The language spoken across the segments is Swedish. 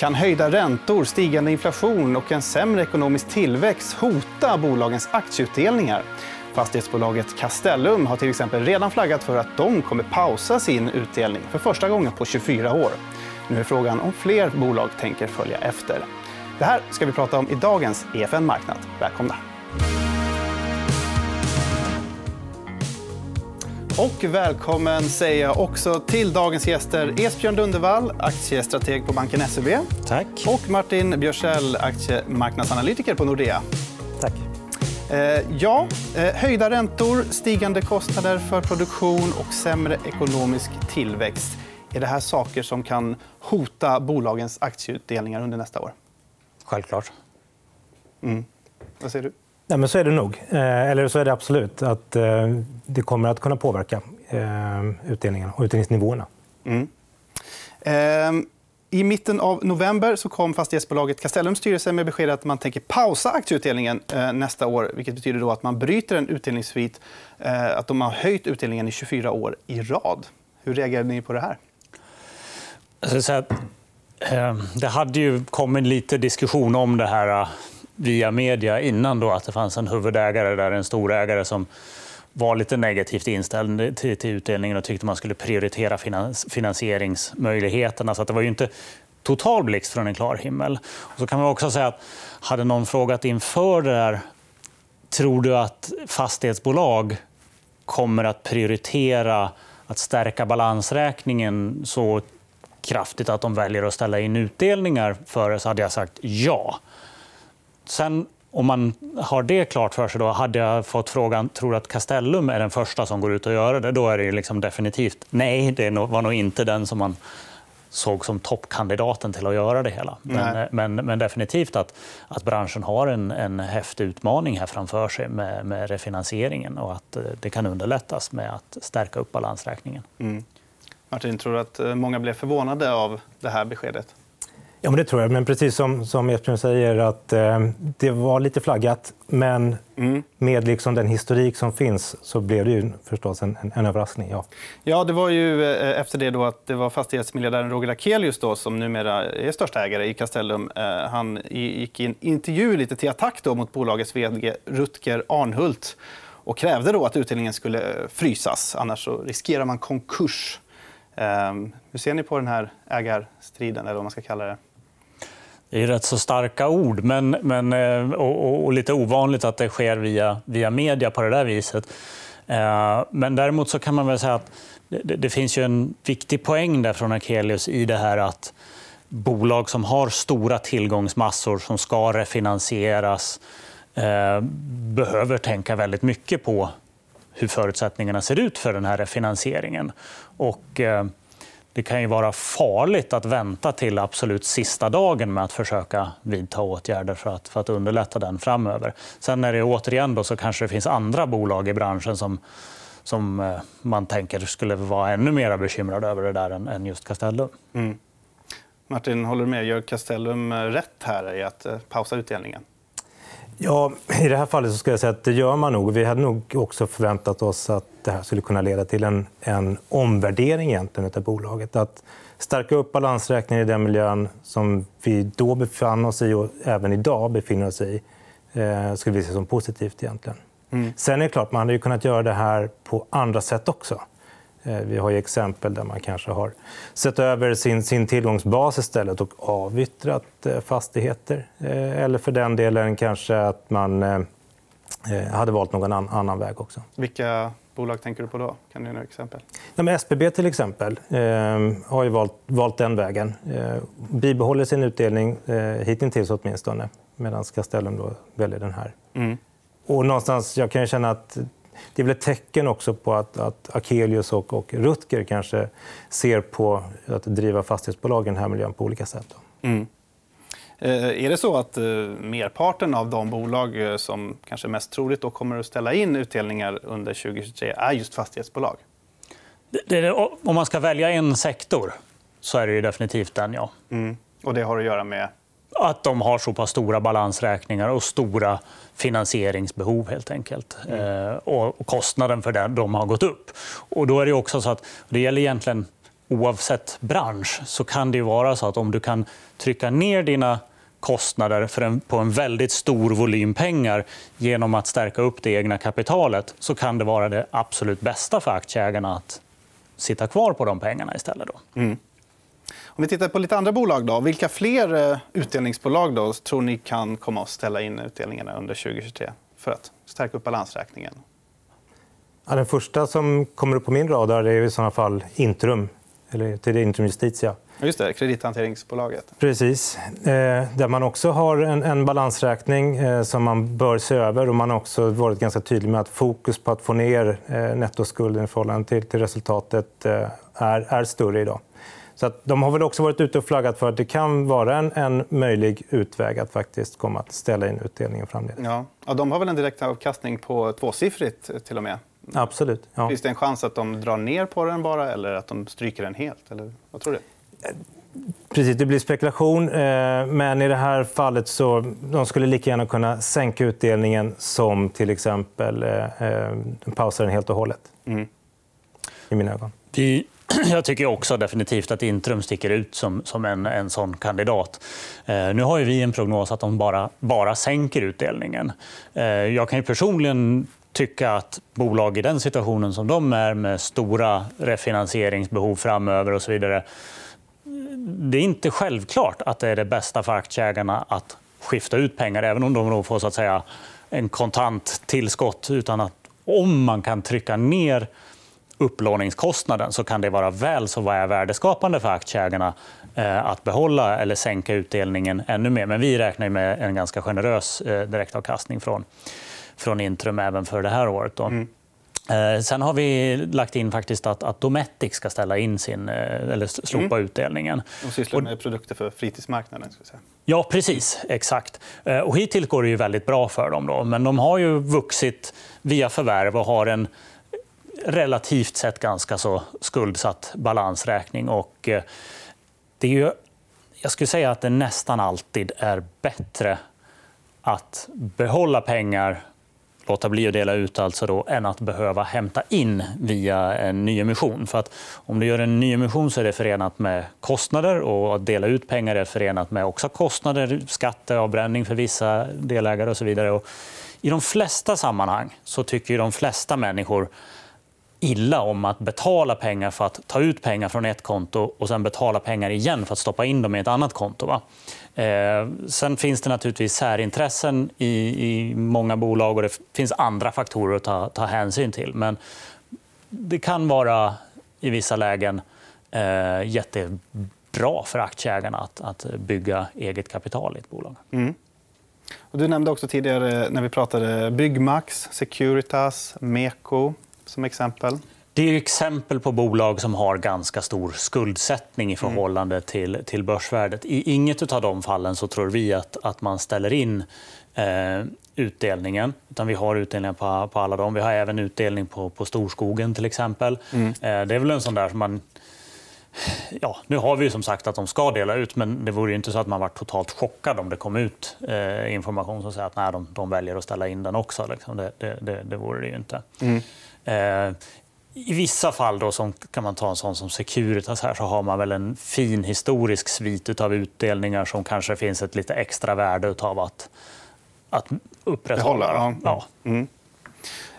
Kan höjda räntor, stigande inflation och en sämre ekonomisk tillväxt hota bolagens aktieutdelningar? Fastighetsbolaget Castellum har till exempel redan flaggat för att de kommer pausa sin utdelning för första gången på 24 år. Nu är frågan om fler bolag tänker följa efter. Det här ska vi prata om i dagens EFN Marknad. Välkomna! Och välkommen säger jag också till dagens gäster Esbjörn Lundevall, aktiestrateg på banken SEB. Tack. Och Martin Björsell, aktiemarknadsanalytiker på Nordea. Tack. Eh, ja, eh, höjda räntor, stigande kostnader för produktion och sämre ekonomisk tillväxt. Är det här saker som kan hota bolagens aktieutdelningar under nästa år? Självklart. Mm. Vad säger du? Nej, men så är det nog. Eh, eller så är det absolut. att Det kommer att kunna påverka utdelningen och utdelningsnivåerna. Mm. Ehm, I mitten av november så kom fastighetsbolaget Castellums styrelse med beskedet att man tänker pausa aktieutdelningen nästa år. vilket betyder då att man bryter en utdelningssvit. Att de har höjt utdelningen i 24 år i rad. Hur reagerade ni på det här? Så eh, det hade ju kommit lite diskussion om det här eh, via media innan då, att det fanns en huvudägare, där, en storägare som var lite negativt inställd till, till utdelningen och tyckte man skulle prioritera finans, finansieringsmöjligheterna. Så det var ju inte total blixt från en klar himmel. Och så kan man också säga att hade någon frågat inför det där, tror du att fastighetsbolag kommer att prioritera att stärka balansräkningen så kraftigt att de väljer att ställa in utdelningar för det, så hade jag sagt ja. Sen om man har det klart för sig, då hade jag fått frågan tror att Castellum är den första som går ut och gör det. Då är det liksom definitivt nej. Det var nog inte den som man såg som toppkandidaten till att göra det hela. Men, men, men, definitivt att, att branschen har en, en häftig utmaning här framför sig med, med refinansieringen och att eh, det kan underlättas med att stärka upp balansräkningen. Mm. Martin, tror du att eh, många blev förvånade av det här beskedet? Ja, men det tror jag. Men precis som, som Esbjörn säger, att eh, det var lite flaggat. Men mm. med liksom den historik som finns så blev det ju förstås en, en, en överraskning. Ja. ja, det var ju eh, efter det då att det var fastighetsmiljardären Roger Akelius då, som numera är största ägare i Castellum. Eh, han gick i en intervju lite till attack då mot bolagets vd Rutger Arnhult och krävde då att utdelningen skulle eh, frysas. Annars så riskerar man konkurs. Ehm, hur ser ni på den här ägarstriden, eller vad man ska kalla det? Det är rätt så starka ord, men, men, eh, och, och, lite ovanligt att det sker via, via media på det där viset. Eh, men däremot så kan man väl säga att det, det finns ju en viktig poäng där från Akelius i det här att bolag som har stora tillgångsmassor som ska refinansieras eh, behöver tänka väldigt mycket på hur förutsättningarna ser ut för den här refinansieringen. Och, eh, det kan ju vara farligt att vänta till absolut sista dagen med att försöka vidta åtgärder för att, för att underlätta den framöver. Sen är det återigen då, så kanske det finns andra bolag i branschen som, som eh, man tänker skulle vara ännu mer bekymrade över det där än, än just Castellum. Mm. Martin, håller du med? Gör Castellum eh, rätt här i att eh, pausa utdelningen? Ja, I det här fallet så ska jag säga att det gör man nog. Vi hade nog också förväntat oss att det här skulle kunna leda till en, en omvärdering egentligen av bolaget. Att stärka upp balansräkningen i den miljön som vi då befann oss i och även idag befinner oss i eh, skulle vi se som positivt. egentligen. Mm. Sen är det klart, man hade ju kunnat göra det här på andra sätt också. Eh, vi har exempel där man kanske har sett över sin, sin tillgångsbas istället och avyttrat eh, fastigheter. Eh, eller för den delen kanske att man hade valt någon annan väg också. Vilka bolag tänker du på då? Kan du ge några exempel? Ja, men SBB till exempel har ju valt, valt den vägen. bibehåller sin utdelning, eh, hittills åtminstone medan Castellum då väljer den här. Mm. Och någonstans, jag kan känna att det är väl ett tecken också på att, att Akelius och, och Rutger kanske ser på att driva fastighetsbolag i den här miljön på olika sätt. Mm. Eh, är det så att eh, merparten av de bolag eh, som kanske mest troligt då kommer att ställa in utdelningar under 2023 är just fastighetsbolag? Det, det, om man ska välja en sektor så är det definitivt den. ja. Mm. Och Det har att göra med? Att de har så pass stora balansräkningar och stora finansieringsbehov. helt enkelt. Mm. Eh, och kostnaden för det de har gått upp. Och då är det också så att det gäller egentligen oavsett bransch så kan det vara så att om du kan trycka ner dina kostnader för en, på en väldigt stor volym pengar genom att stärka upp det egna kapitalet så kan det vara det absolut bästa för aktieägarna att sitta kvar på de pengarna istället. Då. Mm. Om vi tittar på lite andra bolag, då, vilka fler eh, utdelningsbolag då, tror ni kan komma att ställa in utdelningarna under 2023 för att stärka upp balansräkningen? Ja, den första som kommer upp på min radar är i sådana fall Intrum, eller till Intrum Justitia. Just det, kredithanteringsbolaget. Precis. Eh, där man också har en, en balansräkning eh, som man bör se över. Och man har också varit ganska tydlig med att fokus på att få ner eh, nettoskulden i förhållande till, till resultatet eh, är, är större idag. Så att de har väl också varit ute och flaggat för att det kan vara en, en möjlig utväg att faktiskt komma att ställa in utdelningen framdeles. Ja. Ja, de har väl en direktavkastning på tvåsiffrigt till och med? Absolut. Ja. Finns det en chans att de drar ner på den bara eller att de stryker den helt? Eller vad tror du? Precis, det blir spekulation. Eh, men i det här fallet så de skulle lika gärna kunna sänka utdelningen som till exempel eh, eh, pausa den helt och hållet. Mm. I mina ögon. Vi, jag tycker också definitivt att Intrum sticker ut som, som en, en sån kandidat. Eh, nu har vi en prognos att de bara, bara sänker utdelningen. Eh, jag kan personligen tycka att bolag i den situationen som de är med stora refinansieringsbehov framöver och så vidare det är inte självklart att det är det bästa för aktieägarna att skifta ut pengar, även om de får så att säga, en kontant tillskott. Utan att om man kan trycka ner upplåningskostnaden så kan det vara väl så värdeskapande för aktieägarna eh, att behålla eller sänka utdelningen ännu mer. Men vi räknar med en ganska generös eh, direktavkastning från, från Intrum även för det här året. Då. Mm. Eh, sen har vi lagt in faktiskt att, att Dometic ska ställa in sin, eller slopa mm. utdelningen. De sysslar med produkter för fritidsmarknaden. Ska säga. Ja, precis. Exakt. Och hittills går det ju väldigt bra för dem. Då. Men de har ju vuxit via förvärv och har en relativt sett ganska så skuldsatt balansräkning. Och eh, det är ju, jag skulle säga att det nästan alltid är bättre att behålla pengar låta bli att dela ut alltså då, än att behöva hämta in via en nyemission. För att om du gör en nyemission så är det förenat med kostnader och att dela ut pengar är förenat med också kostnader, skatteavbränning för vissa delägare och så vidare. Och I de flesta sammanhang så tycker de flesta människor illa om att betala pengar för att ta ut pengar från ett konto och sen betala pengar igen för att stoppa in dem i ett annat konto. Va? Eh, sen finns det naturligtvis särintressen i, i många bolag och det finns andra faktorer att ta, ta hänsyn till. Men det kan vara i vissa lägen eh, jättebra för aktieägarna att, att bygga eget kapital i ett bolag. Mm. Och du nämnde också tidigare eh, när vi pratade Byggmax, Securitas, Meko som exempel. Det är exempel på bolag som har ganska stor skuldsättning i mm. förhållande till, till börsvärdet. I inget av de fallen så tror vi att, att man ställer in eh, utdelningen. Utan vi har utdelningar på, på alla dem. Vi har även utdelning på, på Storskogen till exempel. Mm. Eh, det är väl en sån där som man... Ja, nu har vi som sagt att de ska dela ut men det vore inte så att man var totalt chockad om det kom ut eh, information som säger att nej, de, de väljer att ställa in den också. Liksom. Det, det, det, det vore det ju inte. Mm. Eh, i vissa fall, då, som kan man ta en sån som Securitas, här, så har man väl en fin historisk svit av utdelningar som kanske finns ett lite extra värde av att, att upprätthålla. Ja. ja. Mm.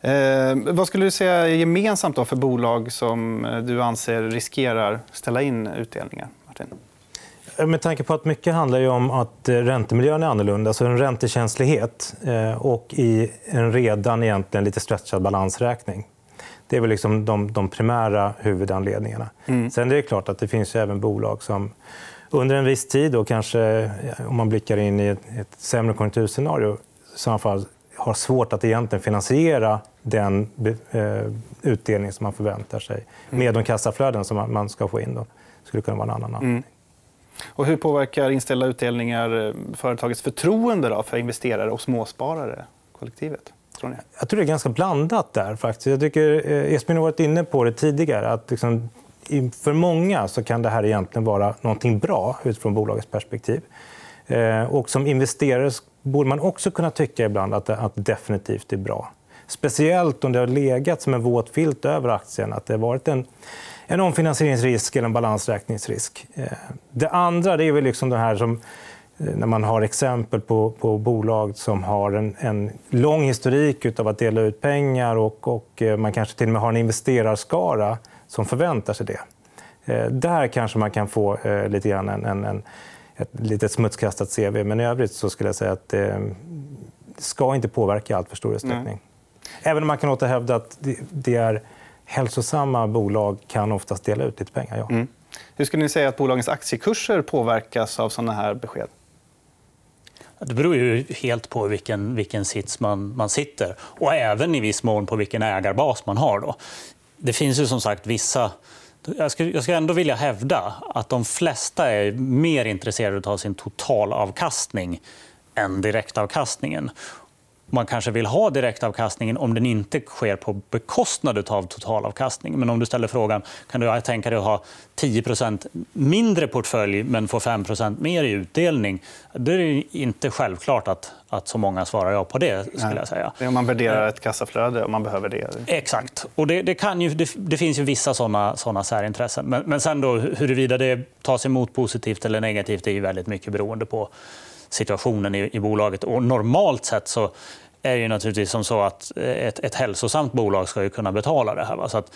Eh, vad skulle du säga är gemensamt då för bolag som eh, du anser riskerar ställa in utdelningar? Martin? Med tanke på att mycket handlar om att eh, räntemiljön är annorlunda, så en räntekänslighet eh, och i en redan egentligen lite stretchad balansräkning. Det är väl liksom de, de primära huvudanledningarna. Mm. Sen är det klart att det finns även bolag som under en viss tid, och kanske om man blickar in i ett, ett sämre konjunkturscenario, i så fall har svårt att egentligen finansiera den eh, utdelning som man förväntar sig mm. med de kassaflöden som man ska få in. Då. Det skulle kunna vara en annan anledning. Mm. Och hur påverkar inställda utdelningar eh, företagets förtroende då för investerare och småsparare? kollektivet? Tror ni? Jag tror det är ganska blandat där. faktiskt. Jag tycker, eh, har varit inne på det tidigare. att liksom, För många så kan det här egentligen vara någonting bra utifrån bolagets perspektiv. Eh, och som investerare borde man också kunna tycka ibland att det, att definitivt är bra. Speciellt om det har legat som en våt filt över aktien. Att det har varit en, en omfinansieringsrisk eller en balansräkningsrisk. Eh, det andra det är väl liksom det här som eh, när man har exempel på, på bolag som har en, en lång historik av att dela ut pengar och, och eh, man kanske till och med har en investerarskara som förväntar sig det. Där kanske man kan få lite grann en, en, en, ett lite smutskastat CV. Men i övrigt så skulle jag säga att det ska inte påverka i allt för stor utsträckning. Även om man kan återhävda att det är hälsosamma bolag kan oftast dela ut lite pengar. Ja. Mm. Hur skulle ni säga att bolagens aktiekurser påverkas av såna här besked? Det beror ju helt på vilken, vilken sits man, man sitter och även i viss mån på vilken ägarbas man har. Då. Det finns ju som sagt vissa... Jag skulle, jag skulle ändå vilja hävda att de flesta är mer intresserade av sin totalavkastning än direktavkastningen man kanske vill ha direktavkastningen om den inte sker på bekostnad av totalavkastning. Men om du ställer frågan kan du tänka dig att ha 10% mindre portfölj men få 5% mer i utdelning. Det är inte självklart att, att så många svarar ja på det. skulle jag säga. Det om man värderar ett kassaflöde om man behöver det. Exakt. Och det, det kan ju, det, det, finns ju vissa såna, såna särintressen. Men, men sen då, huruvida det tas emot positivt eller negativt är ju väldigt mycket beroende på situationen i, i bolaget. Och normalt sett så är det naturligtvis som så att ett, ett hälsosamt bolag ska ju kunna betala det här. Va? Så att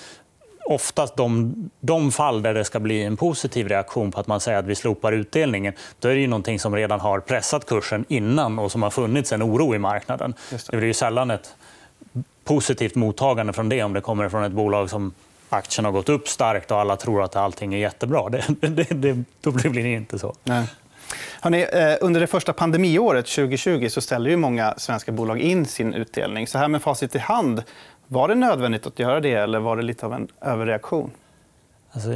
oftast de, de fall där det ska bli en positiv reaktion på att man säger att vi slopar utdelningen, då är det ju någonting som redan har pressat kursen innan och som har funnits en oro i marknaden. Det. det blir ju sällan ett positivt mottagande från det om det kommer från ett bolag som aktien har gått upp starkt och alla tror att allting är jättebra. Det, det, det, då blir det inte så. Nej. Hörrni, eh, under det första pandemiåret 2020 så ställde ju många svenska bolag in sin utdelning. Så här med facit i hand, var det nödvändigt att göra det eller var det lite av en överreaktion? Alltså,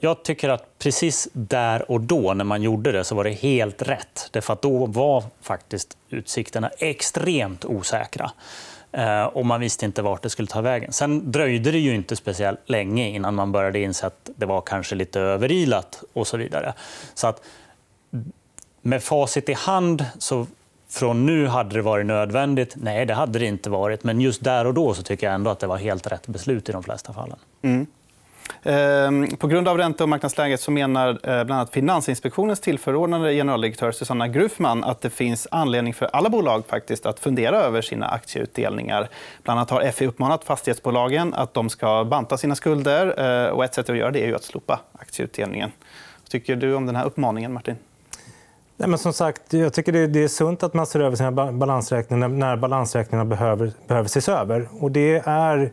jag, tycker att precis där och då, när man gjorde det, så var det helt rätt. Därför att då var faktiskt utsikterna extremt osäkra. Eh, och man visste inte vart det skulle ta vägen. Sen dröjde det ju inte speciellt länge innan man började inse att det var kanske lite överilat. och så vidare. Så att med facit i hand, så från nu hade det varit nödvändigt. Nej, det hade det inte varit. Men just där och då så tycker jag ändå att det var helt rätt beslut i de flesta fallen. Mm. Ehm, på grund av ränte och marknadsläget så menar eh, bland annat Finansinspektionens tillförordnade generaldirektör Susanna Grufman att det finns anledning för alla bolag faktiskt att fundera över sina aktieutdelningar. Bland annat har FI uppmanat fastighetsbolagen att de ska banta sina skulder. Eh, och ett sätt att göra det är att slopa aktieutdelningen. Vad tycker du om den här uppmaningen, Martin? Nej, men som sagt, jag tycker det är sunt att man ser över sina balansräkningar när balansräkningarna behöver, behöver ses över. Och det är,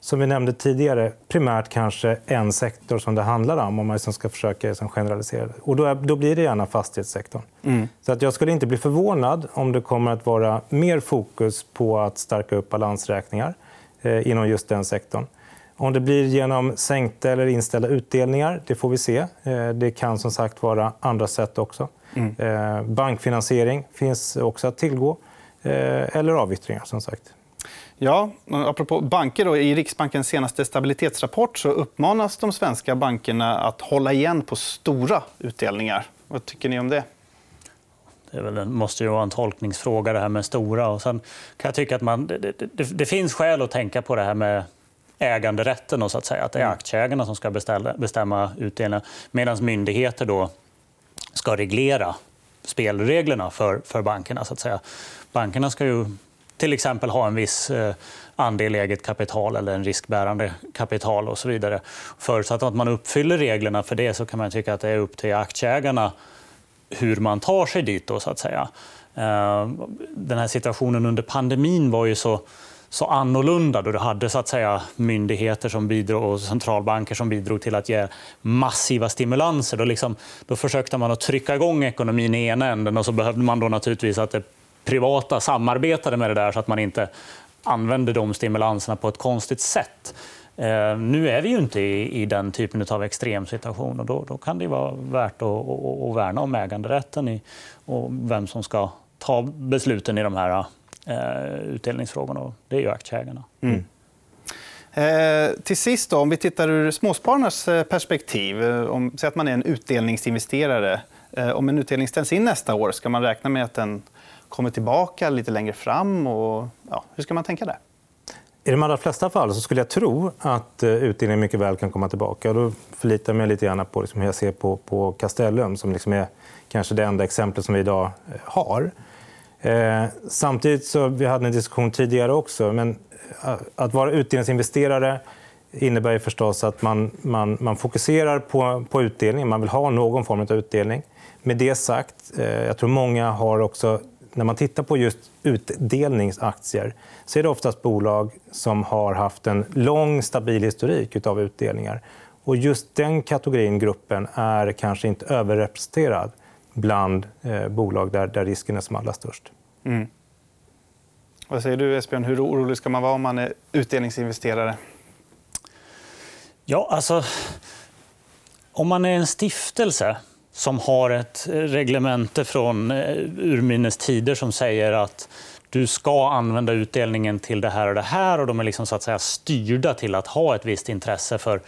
som vi nämnde tidigare, primärt kanske en sektor som det handlar om om man liksom ska försöka liksom generalisera det. Och då, är, då blir det gärna fastighetssektorn. Mm. Så att jag skulle inte bli förvånad om det kommer att vara mer fokus på att stärka upp balansräkningar eh, inom just den sektorn. Om det blir genom sänkta eller inställda utdelningar, det får vi se. Eh, det kan som sagt vara andra sätt också. Mm. Eh, bankfinansiering finns också att tillgå. Eh, eller avyttringar, som sagt. Ja, apropå banker. Då, I Riksbankens senaste stabilitetsrapport så uppmanas de svenska bankerna att hålla igen på stora utdelningar. Vad tycker ni om det? Det väl, måste ju vara en tolkningsfråga, det här med stora. Och sen kan jag tycka att man, det, det, det finns skäl att tänka på det här med äganderätten. Och så att, säga. att det är mm. aktieägarna som ska beställa, bestämma utdelningen medan myndigheter då ska reglera spelreglerna för, för bankerna. Så att säga. Bankerna ska ju till exempel ha en viss eh, andel eget kapital eller en riskbärande kapital och så vidare. Förutsatt att man uppfyller reglerna för det så kan man tycka att det är upp till aktieägarna hur man tar sig dit. Då, så att säga. Eh, den här situationen under pandemin var ju så så annorlunda då du hade så att säga, myndigheter som bidrog, och centralbanker som bidrog till att ge massiva stimulanser. Då, liksom, då försökte man att trycka igång ekonomin i ena änden och så behövde man då naturligtvis att det privata samarbetade med det där så att man inte använde de stimulanserna på ett konstigt sätt. Eh, nu är vi ju inte i, i den typen av extremsituation och då, då kan det vara värt att, att, att värna om äganderätten i, och vem som ska ta besluten i de här utdelningsfrågorna. Det är ju aktieägarna. Mm. Eh, till sist, då, om vi tittar ur småspararnas eh, perspektiv. Eh, om, säg att man är en utdelningsinvesterare. Eh, om en utdelning ställs in nästa år, ska man räkna med att den kommer tillbaka lite längre fram? Och, ja, hur ska man tänka där? I de allra flesta fall så skulle jag tro att eh, utdelningen mycket väl kan komma tillbaka. Då förlitar jag mig lite grann på liksom hur jag ser på, på Castellum som liksom är kanske det enda exemplet som vi idag eh, har. Eh, samtidigt så vi hade en diskussion tidigare också. Men eh, att vara utdelningsinvesterare innebär ju förstås att man, man, man fokuserar på, på utdelning. Man vill ha någon form av utdelning. Med det sagt, eh, jag tror många har också när man tittar på just utdelningsaktier så är det oftast bolag som har haft en lång, stabil historik av utdelningar. Och just den kategorin, gruppen, är kanske inte överrepresenterad bland eh, bolag där, där risken är som allra störst. Mm. Vad säger du, Esbjörn? Hur orolig ska man vara om man är utdelningsinvesterare? Ja, alltså... Om man är en stiftelse som har ett reglemente från eh, urminnes tider som säger att du ska använda utdelningen till det här och det här och de är liksom så att säga styrda till att ha ett visst intresse för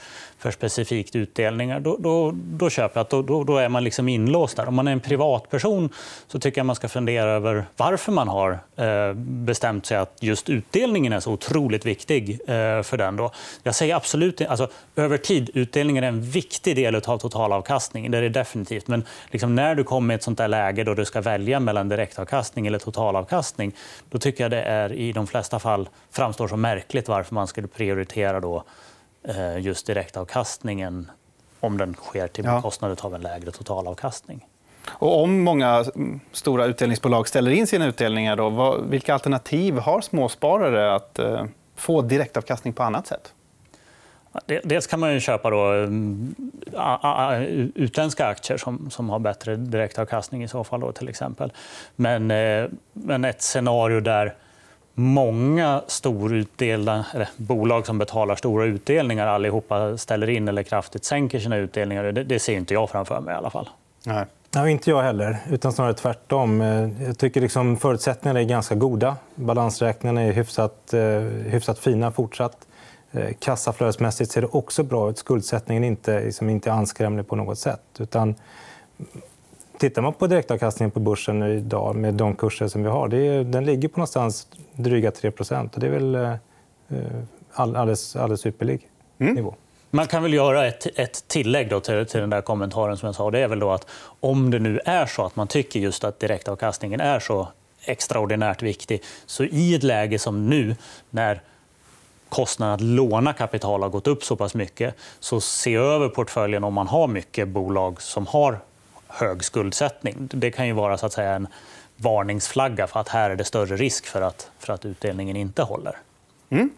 för specifikt utdelningar, då, då, då köper jag att då, då, är man liksom inlåst där. Om man är en privatperson så tycker jag man ska fundera över varför man har eh, bestämt sig att just utdelningen är så otroligt viktig eh, för den. Då. Jag säger absolut alltså, över tid, utdelningen är en viktig del av totalavkastningen. Det är det definitivt. Men liksom, när du kommer i ett sånt där läge då du ska välja mellan direktavkastning eller totalavkastning, då tycker jag det är i de flesta fall framstår som märkligt varför man skulle prioritera då just direktavkastningen om den sker till bekostnad av en lägre totalavkastning. Och om många stora utdelningsbolag ställer in sina utdelningar, då, vilka alternativ har småsparare att eh, få direktavkastning på annat sätt? Dels kan man ju köpa då, mm, utländska aktier som, som har bättre direktavkastning i så fall. Då, till exempel. Men, eh, men ett scenario där många storutdelda, bolag som betalar stora utdelningar allihopa ställer in eller kraftigt sänker sina utdelningar. Det, det ser inte jag framför mig i alla fall. Nej. Nej, inte jag heller, utan snarare tvärtom. Eh, jag tycker liksom förutsättningarna är ganska goda. Balansräkningarna är hyfsat, eh, hyfsat fina fortsatt. Eh, kassaflödesmässigt ser det också bra ut. Skuldsättningen är inte, liksom inte anskrämlig på något sätt. Utan Tittar man på direktavkastningen på börsen idag med de kurser som vi har, det är, den ligger på någonstans dryga 3 och Det är väl eh, alldeles, alldeles ypperlig mm. nivå. Man kan väl göra ett, ett tillägg då till, till den där kommentaren. som jag sa. Det är väl då att om det nu är så att man tycker just att direktavkastningen är så extraordinärt viktig, så i ett läge som nu, när kostnaden att låna kapital har gått upp så pass mycket, så se över portföljen om man har mycket bolag som har hög skuldsättning. Det kan ju vara så att säga en varningsflagga för att här är det större risk för att, för att utdelningen inte håller. Mm.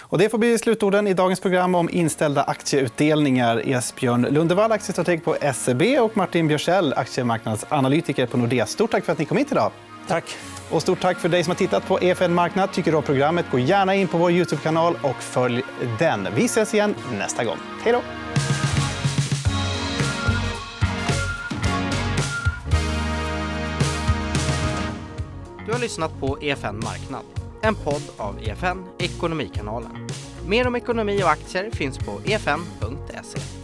Och det får bli slutorden i dagens program om inställda aktieutdelningar. Esbjörn Lundevall, aktiestrateg på SEB och Martin Björsell, aktiemarknadsanalytiker på Nordea. Stort tack för att ni kom hit idag. Tack. Och stort tack för dig som har tittat på EFN Marknad. Tycker du om programmet, gå gärna in på vår Youtube-kanal och följ den. Vi ses igen nästa gång. Hej då! Lyssnat på EFN Marknad, en podd av EFN Ekonomikanalen. Mer om ekonomi och aktier finns på efn.se.